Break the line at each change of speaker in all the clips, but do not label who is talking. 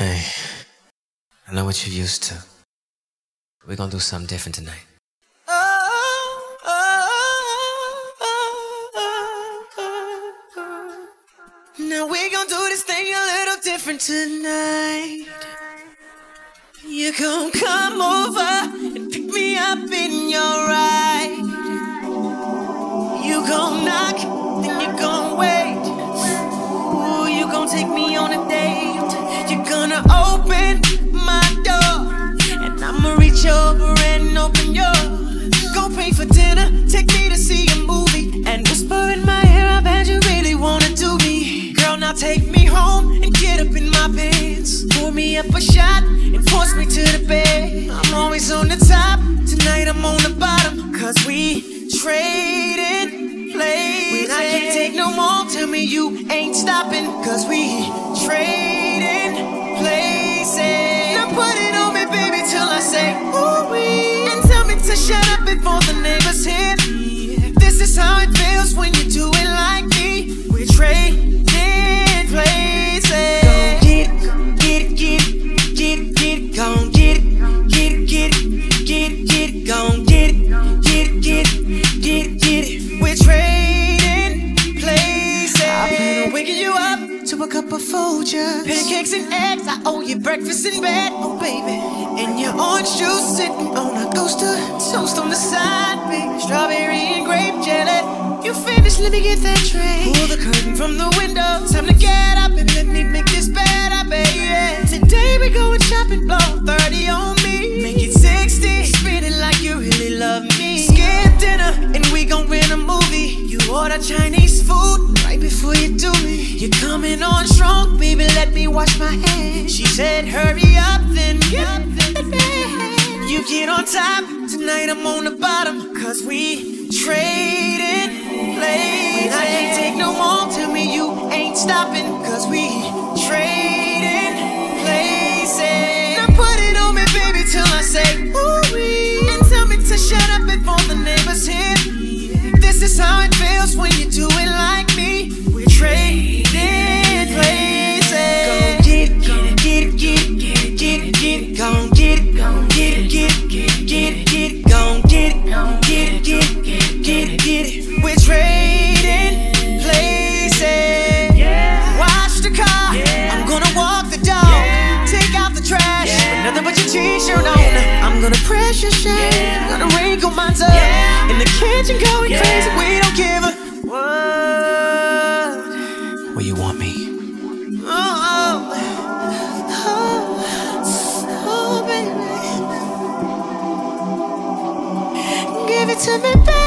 Hey, I know what you're used to. We're gonna do something different tonight.
Now we gon' do this thing a little different tonight. You gon' come over and pick me up in your ride. You gon' knock, then you gon' wait. Trading places. When I can't take no more, tell me you ain't stopping, cause we trading places. Now put it on me, baby, till I say ooh And tell me to shut up before the neighbors hear. This is how it up a cup of Folgers, pancakes and eggs. I owe you breakfast in bed, oh baby. And your orange juice sitting on a coaster, toast on the side, baby. Strawberry and grape jelly. You finished, let me get that tray. Pull the curtain from the window. Time to get up and let me make this better, baby. Today we're going shopping, blow 30 on me. Make it 60, spin it like you really love me. Skip dinner and we gon' rent a movie. You order Chinese food right before you do me. You're coming on strong, baby. Let me wash my hands. She said, hurry up, then get up, then You get on top, tonight I'm on the bottom. Cause we trading places. I can't take no more, tell me you ain't stopping. Cause we kitchen going crazy. We don't give a what.
Where you want me?
Oh oh, oh, oh, oh, baby. Give it to me, baby,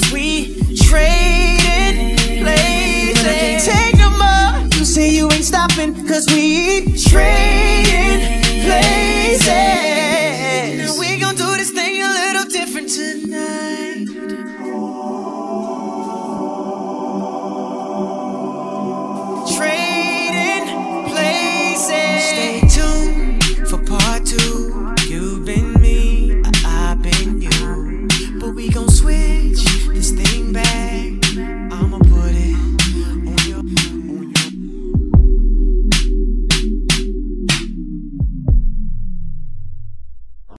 Cause we trading places. Take no more, you say you ain't stopping. Cause we places.